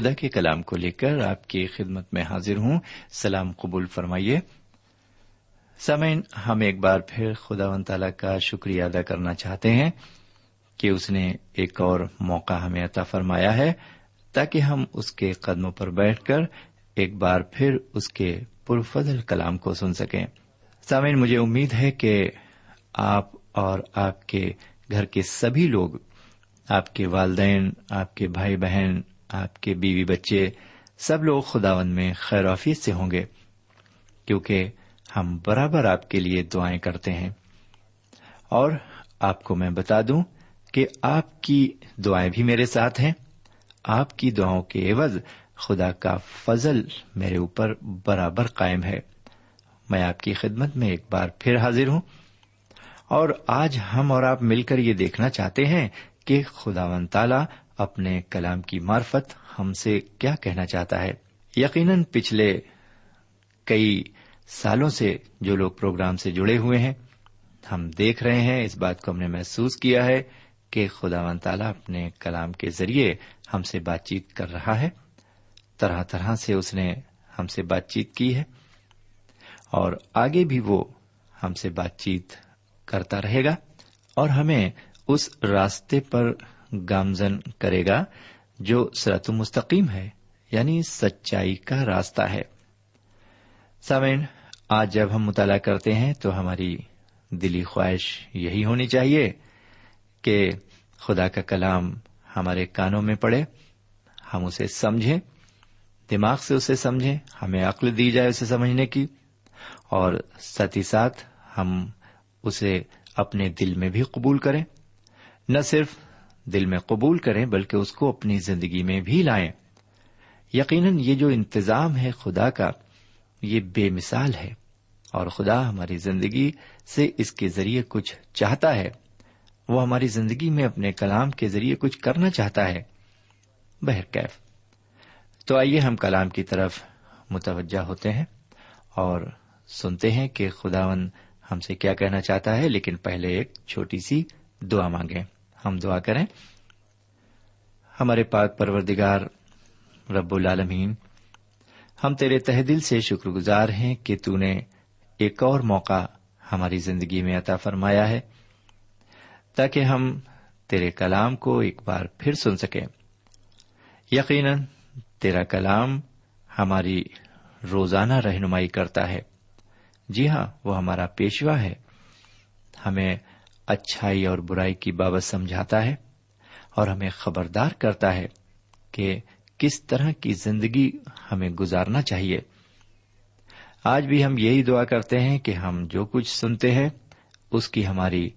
خدا کے کلام کو لے کر آپ کی خدمت میں حاضر ہوں۔ سلام قبول فرمائیے۔ سمین ہم ایک بار پھر خدا و تعالی کا شکریہ ادا کرنا چاہتے ہیں کہ اس نے ایک اور موقع ہمیں عطا فرمایا ہے تاکہ ہم اس کے قدموں پر بیٹھ کر ایک بار پھر اس کے پرفضل کلام کو سن سکیں۔ سامعین، مجھے امید ہے کہ آپ اور آپ کے گھر کے سبھی لوگ، آپ کے والدین، آپ کے بھائی بہن آپ کے بیوی بچے سب لوگ خداون میں خیرافیت سے ہوں گے، کیونکہ ہم برابر آپ کے لیے دعائیں کرتے ہیں۔ اور آپ کو میں بتا دوں کہ آپ کی دعائیں بھی میرے ساتھ ہیں۔ آپ کی دعاؤں کے عوض خدا کا فضل میرے اوپر برابر قائم ہے۔ میں آپ کی خدمت میں ایک بار پھر حاضر ہوں۔ اور آج ہم اور آپ مل کر یہ دیکھنا چاہتے ہیں کہ خدا و تعالی اپنے کلام کی مارفت ہم سے کیا کہنا چاہتا ہے؟ یقیناً پچھلے کئی سالوں سے جو لوگ پروگرام سے جڑے ہوئے ہیں، ہم دیکھ رہے ہیں، اس بات کو ہم نے محسوس کیا ہے کہ خدا و تعالیٰ اپنے کلام کے ذریعے ہم سے بات چیت کر رہا ہے۔ طرح طرح سے اس نے ہم سے بات چیت کی ہے۔ اور آگے بھی وہ ہم سے بات چیت کرتا رہے گا۔ اور ہمیں اس راستے پر گامزن کرے گا، جو سرت مستقیم ہے یعنی سچائی کا راستہ ہے۔ سامعین، آج جب ہم مطالعہ کرتے ہیں تو ہماری دلی خواہش یہی ہونی چاہیے کہ خدا کا کلام ہمارے کانوں میں پڑے، ہم اسے سمجھیں، دماغ سے اسے سمجھیں، ہمیں عقل دی جائے اسے سمجھنے کی، اور ساتھ ہی ساتھ ہم اسے اپنے دل میں بھی قبول کریں۔ نہ صرف دل میں قبول کریں، بلکہ اس کو اپنی زندگی میں بھی لائیں۔ یقیناً یہ جو انتظام ہے خدا کا، یہ بے مثال ہے۔ اور خدا ہماری زندگی سے اس کے ذریعے کچھ چاہتا ہے۔ وہ ہماری زندگی میں اپنے کلام کے ذریعے کچھ کرنا چاہتا ہے۔ بہرکیف تو آئیے ہم کلام کی طرف متوجہ ہوتے ہیں اور سنتے ہیں کہ خداون ہم سے کیا کہنا چاہتا ہے، لیکن پہلے ایک چھوٹی سی دعا مانگیں۔ ہم دعا کریں۔ ہمارے پاک پروردگار رب العالمین، ہم تیرے تہ دل سے شکر گزار ہیں کہ تو نے ایک اور موقع ہماری زندگی میں عطا فرمایا ہے، تاکہ ہم تیرے کلام کو ایک بار پھر سن سکیں۔ یقیناً تیرا کلام ہماری روزانہ رہنمائی کرتا ہے۔ جی ہاں وہ ہمارا پیشوا ہے۔ ہمیں اچھائی اور برائی کی بابت سمجھاتا ہے اور ہمیں خبردار کرتا ہے کہ کس طرح کی زندگی ہمیں گزارنا چاہیے۔ آج بھی ہم یہی دعا کرتے ہیں کہ ہم جو کچھ سنتے ہیں، اس کی ہماری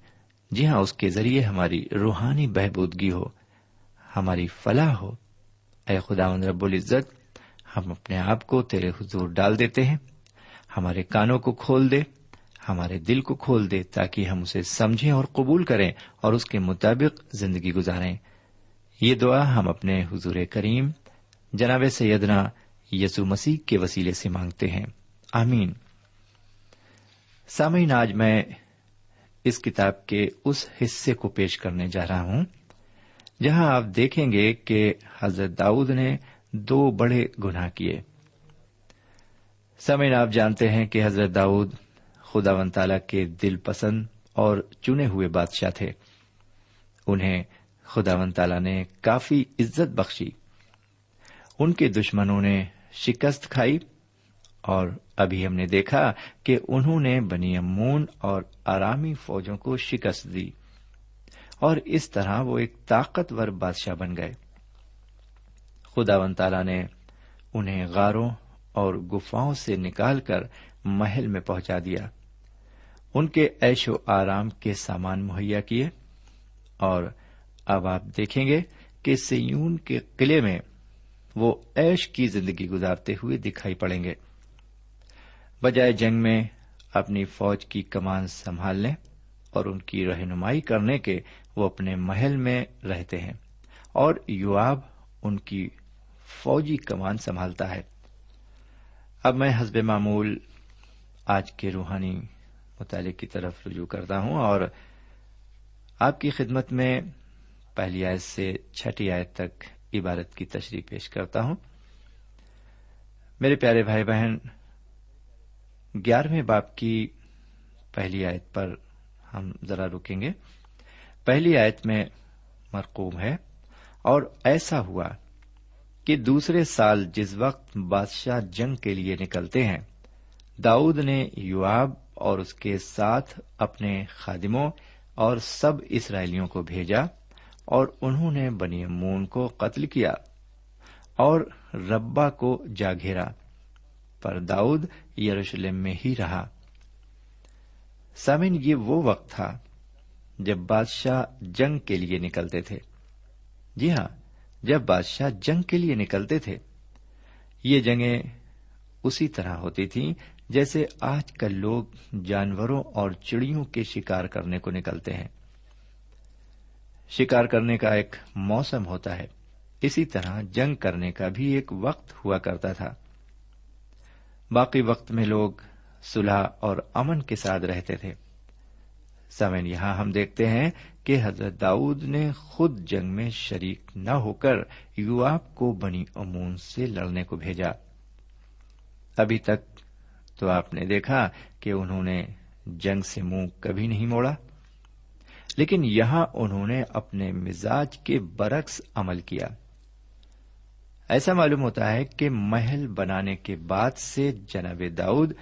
جی ہاں اس کے ذریعے ہماری روحانی بہبودگی ہو، ہماری فلاح ہو۔ اے خدا رب العزت، ہم اپنے آپ کو تیرے حضور ڈال دیتے ہیں، ہمارے کانوں کو کھول دے ہمارے دل کو کھول دے تاکہ ہم اسے سمجھیں اور قبول کریں اور اس کے مطابق زندگی گزاریں۔ یہ دعا ہم اپنے حضور کریم جناب سیدنا یسو مسیح کے وسیلے سے مانگتے ہیں۔ آمین۔ سامعین، آج میں اس کتاب کے اس حصے کو پیش کرنے جا رہا ہوں، جہاں آپ دیکھیں گے کہ حضرت داؤد نے دو بڑے گناہ کیے۔ سمین آپ جانتے ہیں کہ حضرت داؤد خدا ون تعالی کے دل پسند اور چنے ہوئے بادشاہ تھے۔ انہیں خدا ون تعالی نے کافی عزت بخشی۔ ان کے دشمنوں نے شکست کھائی اور ابھی ہم نے دیکھا کہ انہوں نے بنی امون اور آرامی فوجوں کو شکست دی اور اس طرح وہ ایک طاقتور بادشاہ بن گئے۔ خدا ون تالا نے انہیں غاروں اور گفاؤں سے نکال کر محل میں پہنچا دیا۔ ان کے ایش و آرام کے سامان مہیا کیے اور اب آپ دیکھیں گے کہ سیون کے قلعے میں وہ ایش کی زندگی گزارتے ہوئے دکھائی پڑیں گے۔ بجائے جنگ میں اپنی فوج کی کمان سنبھالنے اور ان کی رہنمائی کرنے کے وہ اپنے محل میں رہتے ہیں اور یواب ان کی فوجی کمان سنبھالتا ہے۔ اب میں حزب معمول آج کے روحانی مطالعے کی طرف رجوع کرتا ہوں اور آپ کی خدمت میں پہلی آیت سے چھٹی آیت تک عبارت کی تشریح پیش کرتا ہوں۔ میرے پیارے بھائی بہن، گیارہویں باپ کی پہلی آیت پر ہم ذرا رکیں گے۔ پہلی آیت میں مرقوم ہے، اور ایسا ہوا کہ دوسرے سال جس وقت بادشاہ جنگ کے لیے نکلتے ہیں، داؤد نے یواب اور اس کے ساتھ اپنے خادموں اور سب اسرائیلیوں کو بھیجا اور انہوں نے بنی مون کو قتل کیا اور ربا کو جا گھیرا، پر داؤد یروشلم میں ہی رہا۔ سامن یہ وہ وقت تھا جب بادشاہ جنگ کے لیے نکلتے تھے۔ جی ہاں جب بادشاہ جنگ کے لیے نکلتے تھے، یہ جنگیں اسی طرح ہوتی تھیں جیسے آج کل لوگ جانوروں اور چڑیوں کے شکار کرنے کو نکلتے ہیں۔ شکار کرنے کا ایک موسم ہوتا ہے۔ اسی طرح جنگ کرنے کا بھی ایک وقت ہوا کرتا تھا۔ باقی وقت میں لوگ صلح اور امن کے ساتھ رہتے تھے۔ سمن یہاں ہم دیکھتے ہیں کہ حضرت داؤد نے خود جنگ میں شریک نہ ہو کر یواب کو بنی امون سے لڑنے کو بھیجا۔ ابھی تک تو آپ نے دیکھا کہ انہوں نے جنگ سے منہ کبھی نہیں موڑا۔ لیکن یہاں انہوں نے اپنے مزاج کے برعکس عمل کیا۔ ایسا معلوم ہوتا ہے کہ محل بنانے کے بعد سے جناب داؤد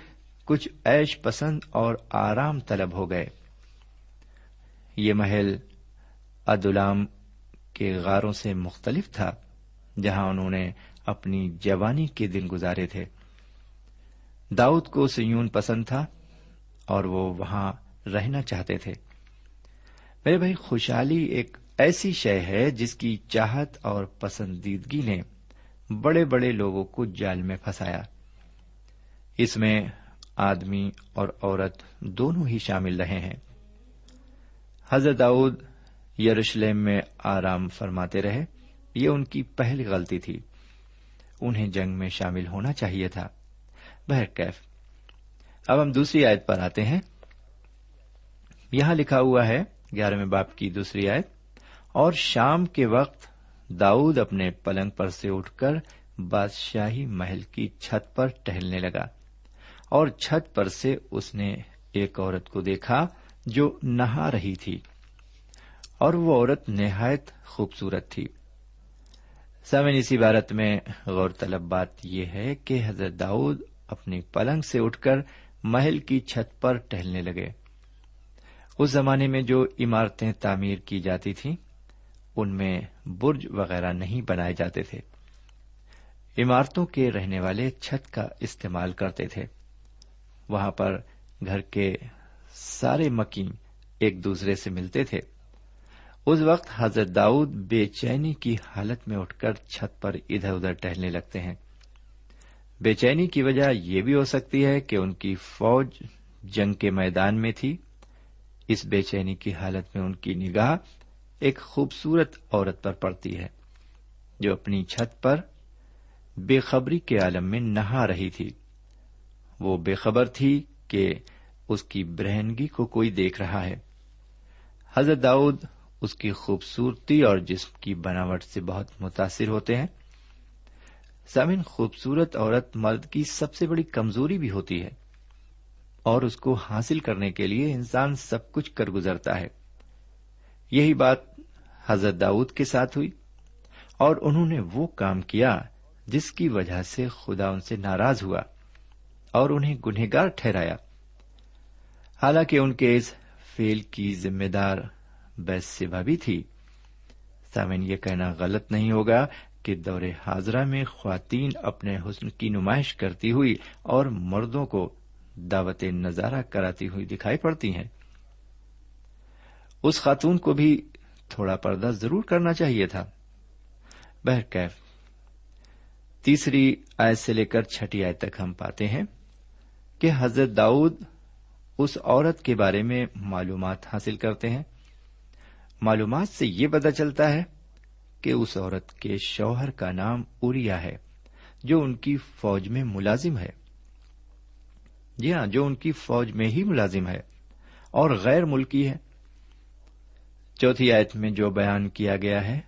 کچھ ایش پسند اور آرام طلب ہو گئے۔ یہ محل ادولام کے غاروں سے مختلف تھا، جہاں انہوں نے اپنی جوانی کے دن گزارے تھے۔ داؤد کو سیون پسند تھا اور وہ وہاں رہنا چاہتے تھے۔ میرے بھائی، خوشحالی ایک ایسی شے ہے جس کی چاہت اور پسندیدگی نے بڑے بڑے لوگوں کو جال میں پھنسایا۔ اس میں آدمی اور عورت دونوں ہی شامل رہے ہیں۔ حضرت داؤد یروشلم میں آرام فرماتے رہے، یہ ان کی پہلی غلطی تھی۔ انہیں جنگ میں شامل ہونا چاہیے تھا۔ بہرکیف اب ہم دوسری آیت پر آتے ہیں۔ یہاں لکھا ہوا ہے، گیارہویں باپ کی دوسری آیت، اور شام کے وقت داؤد اپنے پلنگ پر سے اٹھ کر بادشاہی محل کی چھت پر ٹہلنے لگا، اور چھت پر سے اس نے ایک عورت کو دیکھا جو نہا رہی تھی، اور وہ عورت نہایت خوبصورت تھی۔ سمن اسی بارت میں غور طلب بات یہ ہے کہ حضرت داؤد اپنی پلنگ سے اٹھ کر محل کی چھت پر ٹہلنے لگے۔ اس زمانے میں جو عمارتیں تعمیر کی جاتی تھیں، ان میں برج وغیرہ نہیں بنائے جاتے تھے۔ عمارتوں کے رہنے والے چھت کا استعمال کرتے تھے۔ وہاں پر گھر کے سارے مکین ایک دوسرے سے ملتے تھے۔ اس وقت حضرت داؤد بے چینی کی حالت میں اٹھ کر چھت پر ادھر ادھر ٹہلنے لگتے ہیں۔ بے چینی کی وجہ یہ بھی ہو سکتی ہے کہ ان کی فوج جنگ کے میدان میں تھی۔ اس بے چینی کی حالت میں ان کی نگاہ ایک خوبصورت عورت پر پڑتی ہے، جو اپنی چھت پر بے خبری کے عالم میں نہا رہی تھی۔ وہ بے خبر تھی کہ اس کی برہنگی کو کوئی دیکھ رہا ہے۔ حضرت داؤد اس کی خوبصورتی اور جسم کی بناوٹ سے بہت متاثر ہوتے ہیں۔ سامن خوبصورت عورت مرد کی سب سے بڑی کمزوری بھی ہوتی ہے اور اس کو حاصل کرنے کے لیے انسان سب کچھ کر گزرتا ہے۔ یہی بات حضرت داؤد کے ساتھ ہوئی اور انہوں نے وہ کام کیا جس کی وجہ سے خدا ان سے ناراض ہوا اور انہیں گنہگار ٹھہرایا۔ حالانکہ ان کے اس فیل کی ذمہ دار بیس سبا بھی تھی۔ سامن یہ کہنا غلط نہیں ہوگا کہ دور حاضرہ میں خواتین اپنے حسن کی نمائش کرتی ہوئی اور مردوں کو دعوت نظارہ کراتی ہوئی دکھائی پڑتی ہیں۔ اس خاتون کو بھی تھوڑا پردہ ضرور کرنا چاہیے تھا۔ بہرکیف، تیسری آیت سے لے کر چھٹی آیت تک ہم پاتے ہیں کہ حضرت داؤد اس عورت کے بارے میں معلومات حاصل کرتے ہیں۔ معلومات سے یہ پتا چلتا ہے کہ اس عورت کے شوہر کا نام اریا ہے، جو ان کی فوج میں ملازم ہے۔ جی ہاں جو ان کی فوج میں ہی ملازم ہے اور غیر ملکی ہے۔ چوتھی آیت میں جو بیان کیا گیا ہے،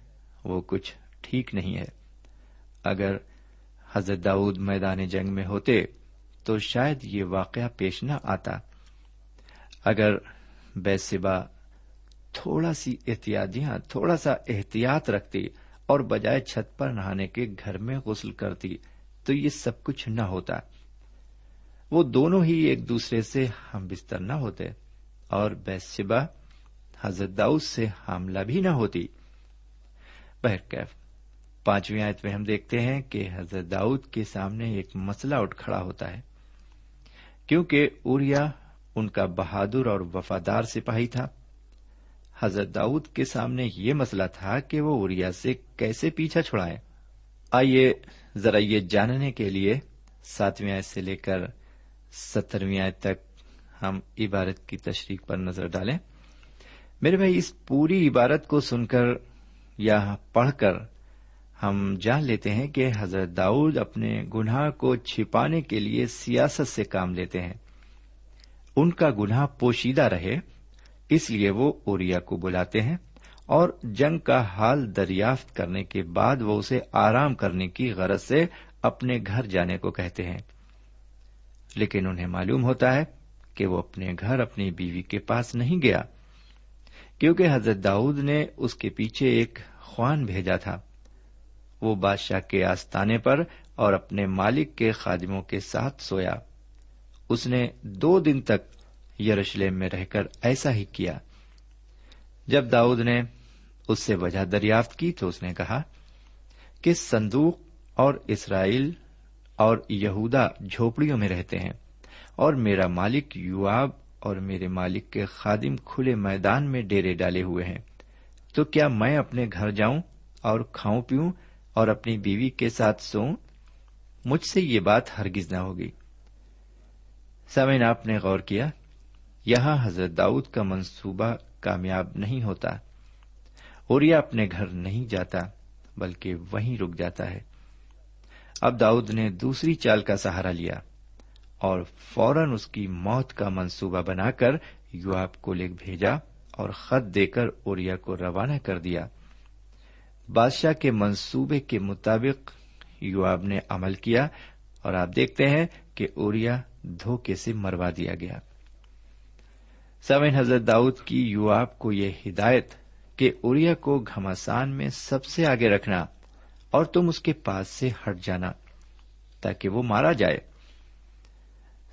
وہ کچھ ٹھیک نہیں ہے۔ اگر حضرت داؤد میدان جنگ میں ہوتے تو شاید یہ واقعہ پیش نہ آتا۔ اگر بیسبا تھوڑا سی احتیاطیاں تھوڑا سا احتیاط رکھتی اور بجائے چھت پر نہانے کے گھر میں غسل کرتی، تو یہ سب کچھ نہ ہوتا۔ وہ دونوں ہی ایک دوسرے سے ہم بستر نہ ہوتے اور بیسبا حضرت داؤد سے حاملہ بھی نہ ہوتی۔ بہرکیف پانچویں آیت میں ہم دیکھتے ہیں کہ حضرت داؤد کے سامنے ایک مسئلہ اٹھ کھڑا ہوتا ہے۔ کیونکہ اریا ان کا بہادر اور وفادار سپاہی تھا۔ حضرت داؤد کے سامنے یہ مسئلہ تھا کہ وہ اریا سے کیسے پیچھا چھڑائے آئیے ذرا یہ جاننے کے لیے ساتویں آیت سے لے کر سترویں آیت تک ہم عبارت کی تشریح پر نظر ڈالیں۔ میرے بھائی، اس پوری عبارت کو سن کر یا پڑھ کر ہم جان لیتے ہیں کہ حضرت داؤد اپنے گناہ کو چھپانے کے لیے سیاست سے کام لیتے ہیں۔ ان کا گناہ پوشیدہ رہے اس لیے وہ اوریا کو بلاتے ہیں اور جنگ کا حال دریافت کرنے کے بعد وہ اسے آرام کرنے کی غرض سے اپنے گھر جانے کو کہتے ہیں۔ لیکن انہیں معلوم ہوتا ہے کہ وہ اپنے گھر اپنی بیوی کے پاس نہیں گیا، کیونکہ حضرت داؤد نے اس کے پیچھے ایک خوان بھیجا تھا۔ وہ بادشاہ کے آستانے پر اور اپنے مالک کے خادموں کے ساتھ سویا۔ اس نے دو دن تک یروشلم میں رہ کر ایسا ہی کیا۔ جب داؤد نے اس سے وجہ دریافت کی تو اس نے کہا کہ صندوق اور اسرائیل اور یہودا جھوپڑیوں میں رہتے ہیں اور میرا مالک یواب اور میرے مالک کے خادم کھلے میدان میں ڈیرے ڈالے ہوئے ہیں۔ تو کیا میں اپنے گھر جاؤں اور کھاؤں پیوں اور اپنی بیوی کے ساتھ سوؤں؟ مجھ سے یہ بات ہرگز نہ ہوگی۔ سمین آپ نے غور کیا یہاں حضرت داؤد کا منصوبہ کامیاب نہیں ہوتا اور یہ اپنے گھر نہیں جاتا بلکہ وہیں رک جاتا ہے۔ اب داؤد نے دوسری چال کا سہارا لیا اور فوراً اس کی موت کا منصوبہ بنا کر یواب کو لکھ بھیجا اور خط دے کر اوریا کو روانہ کر دیا۔ بادشاہ کے منصوبے کے مطابق یواب نے عمل کیا اور آپ دیکھتے ہیں کہ اوریا دھوکے سے مروا دیا گیا۔ سوین حضرت داؤد کی یواب کو یہ ہدایت کہ اریا کو گھماسان میں سب سے آگے رکھنا اور تم اس کے پاس سے ہٹ جانا تاکہ وہ مارا جائے۔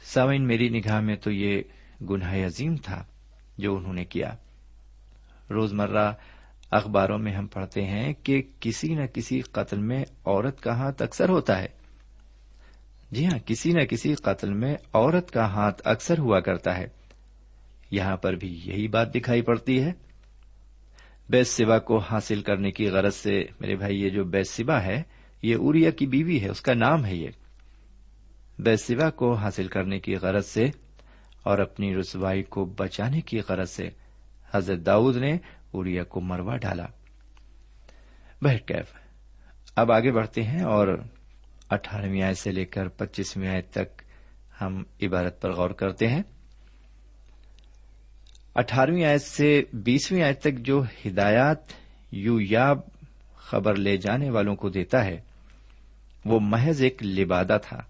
سوئن میری نگاہ میں تو یہ گناہ عظیم تھا جو انہوں نے کیا۔ روزمرہ اخباروں میں ہم پڑھتے ہیں کہ کسی نہ کسی قتل میں عورت کا ہاتھ اکثر ہوتا ہے۔ جی ہاں کسی نہ کسی قتل میں عورت کا ہاتھ اکثر ہوا کرتا ہے۔ یہاں پر بھی یہی بات دکھائی پڑتی ہے۔ بیس سوا کو حاصل کرنے کی غرض سے میرے بھائی، یہ جو بیس سوا ہے، یہ اریا کی بیوی ہے، اس کا نام ہے یہ۔ بیس سوا کو حاصل کرنے کی غرض سے اور اپنی رسوائی کو بچانے کی غرض سے حضرت داؤد نے اریا کو مروا ڈالا۔ بہرکیف، اب آگے بڑھتے ہیں اور اٹھارہویں آئے سے لے کر پچیسویں آئے تک ہم عبارت پر غور کرتے ہیں۔ اٹھارہویں آیت سے بیسویں آیت تک جو ہدایات یو یاب خبر لے جانے والوں کو دیتا ہے، وہ محض ایک لبادہ تھا،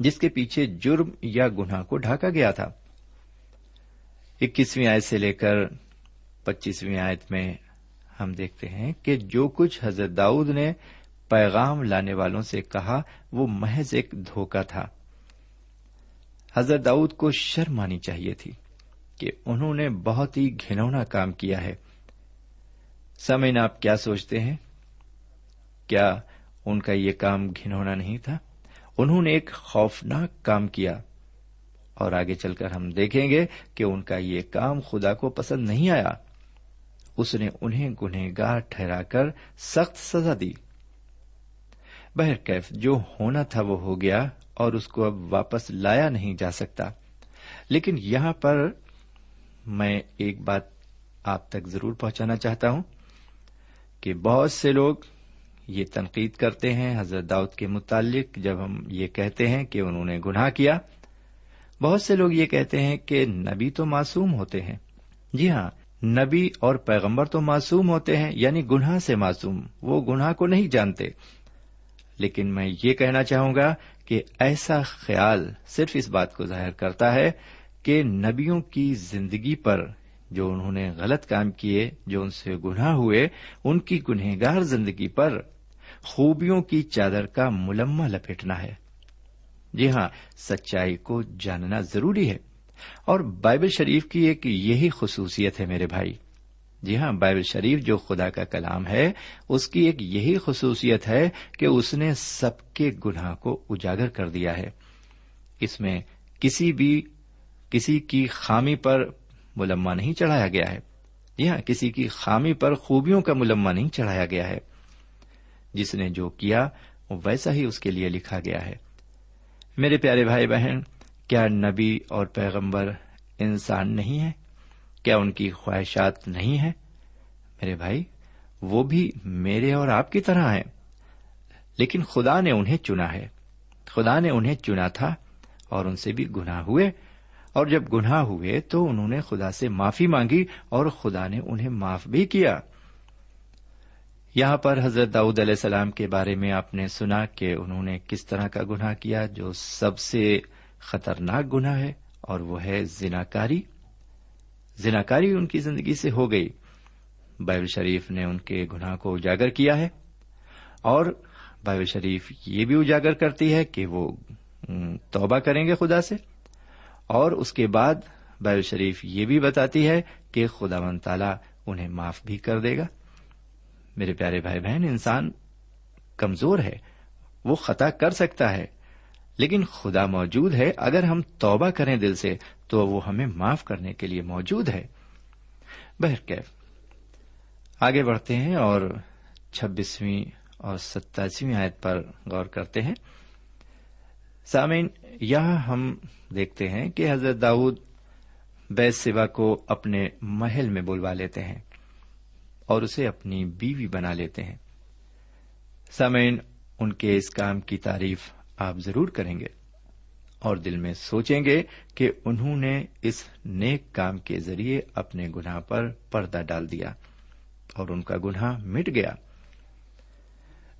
جس کے پیچھے جرم یا گناہ کو ڈھاکا گیا تھا۔ اکیسویں آیت سے لے کر پچیسویں آیت میں ہم دیکھتے ہیں کہ جو کچھ حضرت داؤد نے پیغام لانے والوں سے کہا، وہ محض ایک دھوکا تھا۔ حضرت داؤد کو شرم آنی چاہیے تھی۔ کہ انہوں نے بہت ہی گھنونا کام کیا ہے۔ سمین آپ کیا سوچتے ہیں؟ کیا ان کا یہ کام گھنونا نہیں تھا؟ انہوں نے ایک خوفناک کام کیا۔ اور آگے چل کر ہم دیکھیں گے کہ ان کا یہ کام خدا کو پسند نہیں آیا۔ اس نے انہیں گنہگار ٹھہرا کر سخت سزا دی۔ بہرکیف جو ہونا تھا وہ ہو گیا اور اس کو اب واپس لایا نہیں جا سکتا۔ لیکن یہاں پر میں ایک بات آپ تک ضرور پہنچانا چاہتا ہوں کہ بہت سے لوگ یہ تنقید کرتے ہیں، حضرت داؤد کے متعلق جب ہم یہ کہتے ہیں کہ انہوں نے گناہ کیا، بہت سے لوگ یہ کہتے ہیں کہ نبی تو معصوم ہوتے ہیں۔ جی ہاں نبی اور پیغمبر تو معصوم ہوتے ہیں یعنی گناہ سے معصوم، وہ گناہ کو نہیں جانتے۔ لیکن میں یہ کہنا چاہوں گا کہ ایسا خیال صرف اس بات کو ظاہر کرتا ہے کہ نبیوں کی زندگی پر جو انہوں نے غلط کام کیے، جو ان سے گناہ ہوئے، ان کی گنہگار زندگی پر خوبیوں کی چادر کا ملما لپیٹنا ہے۔ جی ہاں سچائی کو جاننا ضروری ہے۔ اور بائبل شریف کی ایک یہی خصوصیت ہے میرے بھائی۔ جی ہاں بائبل شریف جو خدا کا کلام ہے، اس کی ایک یہی خصوصیت ہے کہ اس نے سب کے گناہ کو اجاگر کر دیا ہے۔ اس میں کسی بھی کسی کی خامی پر ملما نہیں چڑھایا گیا ہے۔ جی ہاں کسی کی خامی پر خوبیوں کا ملما نہیں چڑھایا گیا ہے۔ جس نے جو کیا، ویسا ہی اس کے لیے لکھا گیا ہے۔ میرے پیارے بھائی بہن، کیا نبی اور پیغمبر انسان نہیں ہے کیا ان کی خواہشات نہیں ہیں؟ میرے بھائی، وہ بھی میرے اور آپ کی طرح ہیں۔ لیکن خدا نے انہیں چنا ہے۔ خدا نے انہیں چنا تھا اور ان سے بھی گناہ ہوئے۔ اور جب گناہ ہوئے تو انہوں نے خدا سے معافی مانگی اور خدا نے انہیں معاف بھی کیا۔ یہاں پر حضرت داؤد علیہ السلام کے بارے میں آپ نے سنا کہ انہوں نے کس طرح کا گناہ کیا جو سب سے خطرناک گناہ ہے اور وہ ہے زناکاری۔ زناکاری ان کی زندگی سے ہو گئی۔ بائبل شریف نے ان کے گناہ کو اجاگر کیا ہے اور بائبل شریف یہ بھی اجاگر کرتی ہے کہ وہ توبہ کریں گے خدا سے۔ اور اس کے بعد بائبل شریف یہ بھی بتاتی ہے کہ خدا من تعالی انہیں معاف بھی کر دے گا۔ میرے پیارے بھائی بہن، انسان کمزور ہے، وہ خطا کر سکتا ہے، لیکن خدا موجود ہے۔ اگر ہم توبہ کریں دل سے، تو وہ ہمیں معاف کرنے کے لیے موجود ہے۔ بہرکیف آگے بڑھتے ہیں اور چھبیسویں اور ستاسویں آیت پر غور کرتے ہیں۔ سامعین، یہاں ہم دیکھتے ہیں کہ حضرت داؤد بیس سوا کو اپنے محل میں بلوا لیتے ہیں اور اسے اپنی بیوی بنا لیتے ہیں۔ سامعین، ان کے اس کام کی تعریف آپ ضرور کریں گے اور دل میں سوچیں گے کہ انہوں نے اس نیک کام کے ذریعے اپنے گناہ پر پردہ ڈال دیا اور ان کا گناہ مٹ گیا۔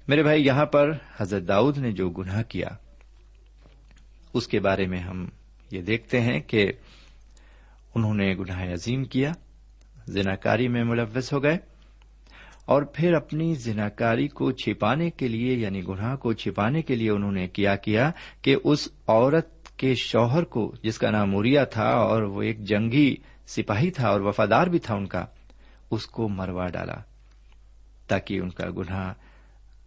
میرے بھائی، یہاں پر حضرت داؤد نے جو گناہ کیا اس کے بارے میں ہم یہ دیکھتے ہیں کہ انہوں نے گناہ عظیم کیا، زناکاری میں ملوث ہو گئے، اور پھر اپنی زناکاری کو چھپانے کے لیے یعنی گناہ کو چھپانے کے لیے انہوں نے کیا کیا کہ اس عورت کے شوہر کو، جس کا نام موریا تھا اور وہ ایک جنگی سپاہی تھا اور وفادار بھی تھا ان کا، اس کو مروا ڈالا تاکہ ان کا گناہ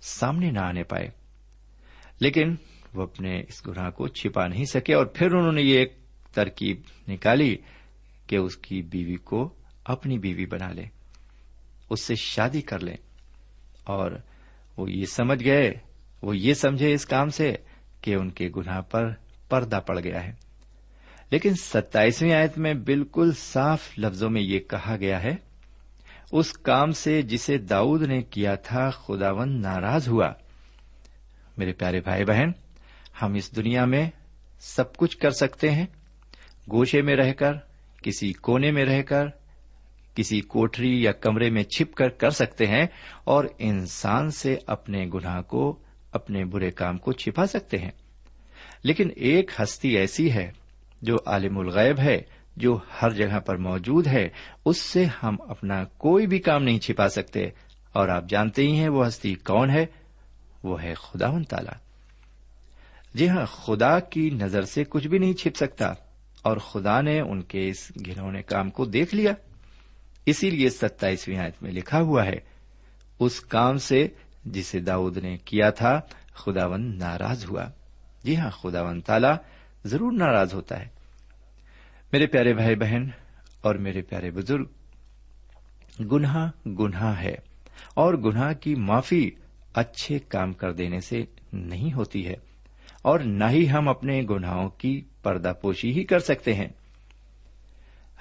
سامنے نہ آنے پائے۔ لیکن وہ اپنے اس گناہ کو چھپا نہیں سکے اور پھر انہوں نے یہ ایک ترکیب نکالی کہ اس کی بیوی کو اپنی بیوی بنا لے، اس سے شادی کر لیں اور وہ یہ سمجھ گئے، وہ یہ سمجھے اس کام سے کہ ان کے گناہ پر پردہ پڑ گیا ہے۔ لیکن ستائیسویں آیت میں بالکل صاف لفظوں میں یہ کہا گیا ہے، اس کام سے جسے داؤد نے کیا تھا خداون ناراض ہوا۔ میرے پیارے بھائی بہن ہم اس دنیا میں سب کچھ کر سکتے ہیں۔ گوشے میں رہ کر، کسی کونے میں رہ کر، کسی کوٹری یا کمرے میں چھپ کر کر سکتے ہیں اور انسان سے اپنے گناہ کو، اپنے برے کام کو چھپا سکتے ہیں۔ لیکن ایک ہستی ایسی ہے جو عالم الغیب ہے، جو ہر جگہ پر موجود ہے، اس سے ہم اپنا کوئی بھی کام نہیں چھپا سکتے۔ اور آپ جانتے ہی ہیں وہ ہستی کون ہے؟ وہ ہے خدا ان تالا جی ہاں خدا کی نظر سے کچھ بھی نہیں چھپ سکتا۔ اور خدا نے ان کے اس گھنونے کام کو دیکھ لیا۔ اسی لیے ستائیسویں آیت میں لکھا ہوا ہے، اس کام سے جسے داؤد نے کیا تھا خداون ناراض ہوا۔ جی ہاں خداون تالا ضرور ناراض ہوتا ہے۔ میرے پیارے بھائی بہن اور میرے پیارے بزرگ، گناہ گناہ ہے۔ اور گناہ کی معافی اچھے کام کر دینے سے نہیں ہوتی ہے۔ اور نہ ہی ہم اپنے گناہوں کی پردہ پوشی ہی کر سکتے ہیں۔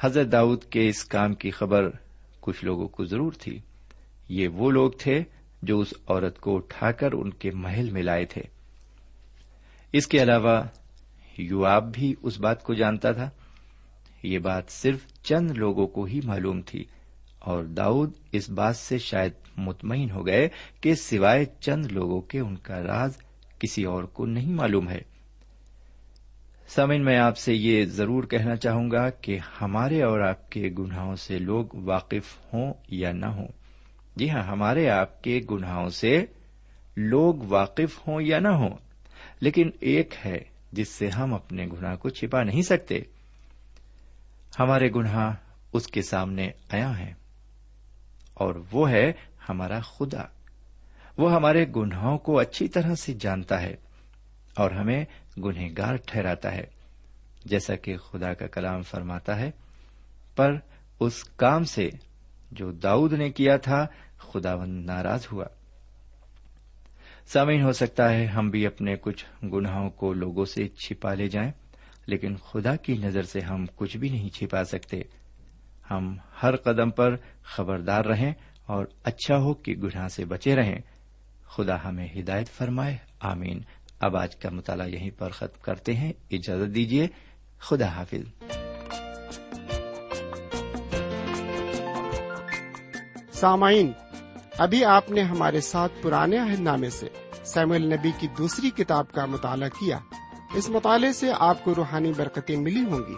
حضرت داؤد کے اس کام کی خبر کچھ لوگوں کو ضرور تھی۔ یہ وہ لوگ تھے جو اس عورت کو اٹھا کر ان کے محل میں لائے تھے۔ اس کے علاوہ یو آپ بھی اس بات کو جانتا تھا۔ یہ بات صرف چند لوگوں کو ہی معلوم تھی اور داؤد اس بات سے شاید مطمئن ہو گئے کہ سوائے چند لوگوں کے ان کا راز کسی اور کو نہیں معلوم ہے۔ سمن میں آپ سے یہ ضرور کہنا چاہوں گا کہ ہمارے اور آپ کے گناہوں سے لوگ واقف ہوں یا نہ ہوں۔ جی ہاں ہمارے آپ کے گناہوں سے لوگ واقف ہوں یا نہ ہوں۔ لیکن ایک ہے جس سے ہم اپنے گناہ کو چھپا نہیں سکتے۔ ہمارے گناہ اس کے سامنے آیا ہے اور وہ ہے ہمارا خدا۔ وہ ہمارے گناہوں کو اچھی طرح سے جانتا ہے اور ہمیں گنہگار ٹھہراتا ہے، جیسا کہ خدا کا کلام فرماتا ہے۔ پر اس کام سے جو داؤد نے کیا تھا خدا ناراض ہوا۔ سامعین، ہو سکتا ہے ہم بھی اپنے کچھ گناہوں کو لوگوں سے چھپا لے جائیں، لیکن خدا کی نظر سے ہم کچھ بھی نہیں چھپا سکتے۔ ہم ہر قدم پر خبردار رہیں اور اچھا ہو کہ گناہ سے بچے رہیں۔ خدا ہمیں ہدایت فرمائے، آمین۔ اب آج کا مطالعہ یہیں پر ختم کرتے ہیں۔ اجازت دیجیے خدا حافظ۔ سامعین، ابھی آپ نے ہمارے ساتھ پرانے عہد نامے سے سیم النبی کی دوسری کتاب کا مطالعہ کیا۔ اس مطالعے سے آپ کو روحانی برکتیں ملی ہوں گی۔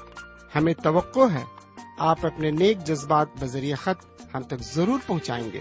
ہمیں توقع ہے، آپ اپنے نیک جذبات بذریعہ خط ہم تک ضرور پہنچائیں گے۔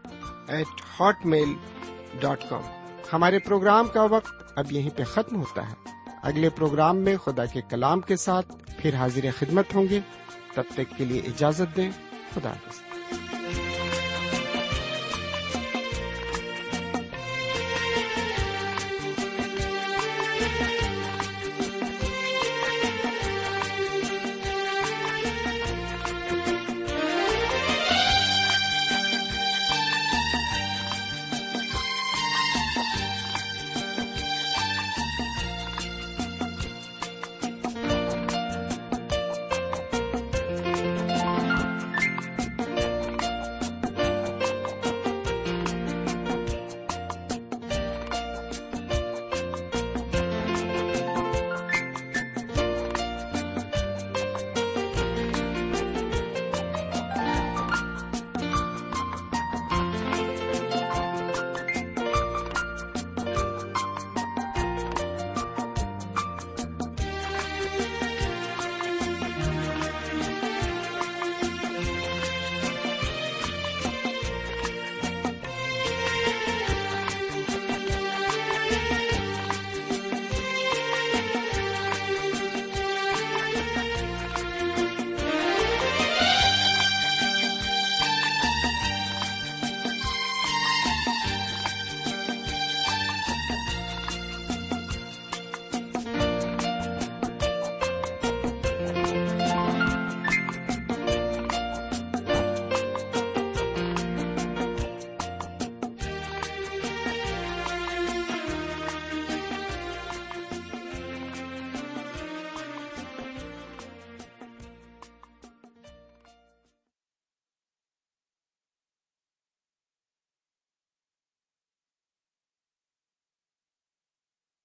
eight hotmail dot com ہمارے پروگرام کا وقت اب یہیں پہ ختم ہوتا ہے۔ اگلے پروگرام میں خدا کے کلام کے ساتھ پھر حاضر خدمت ہوں گے۔ تب تک کے لیے اجازت دیں۔ خدا حافظ۔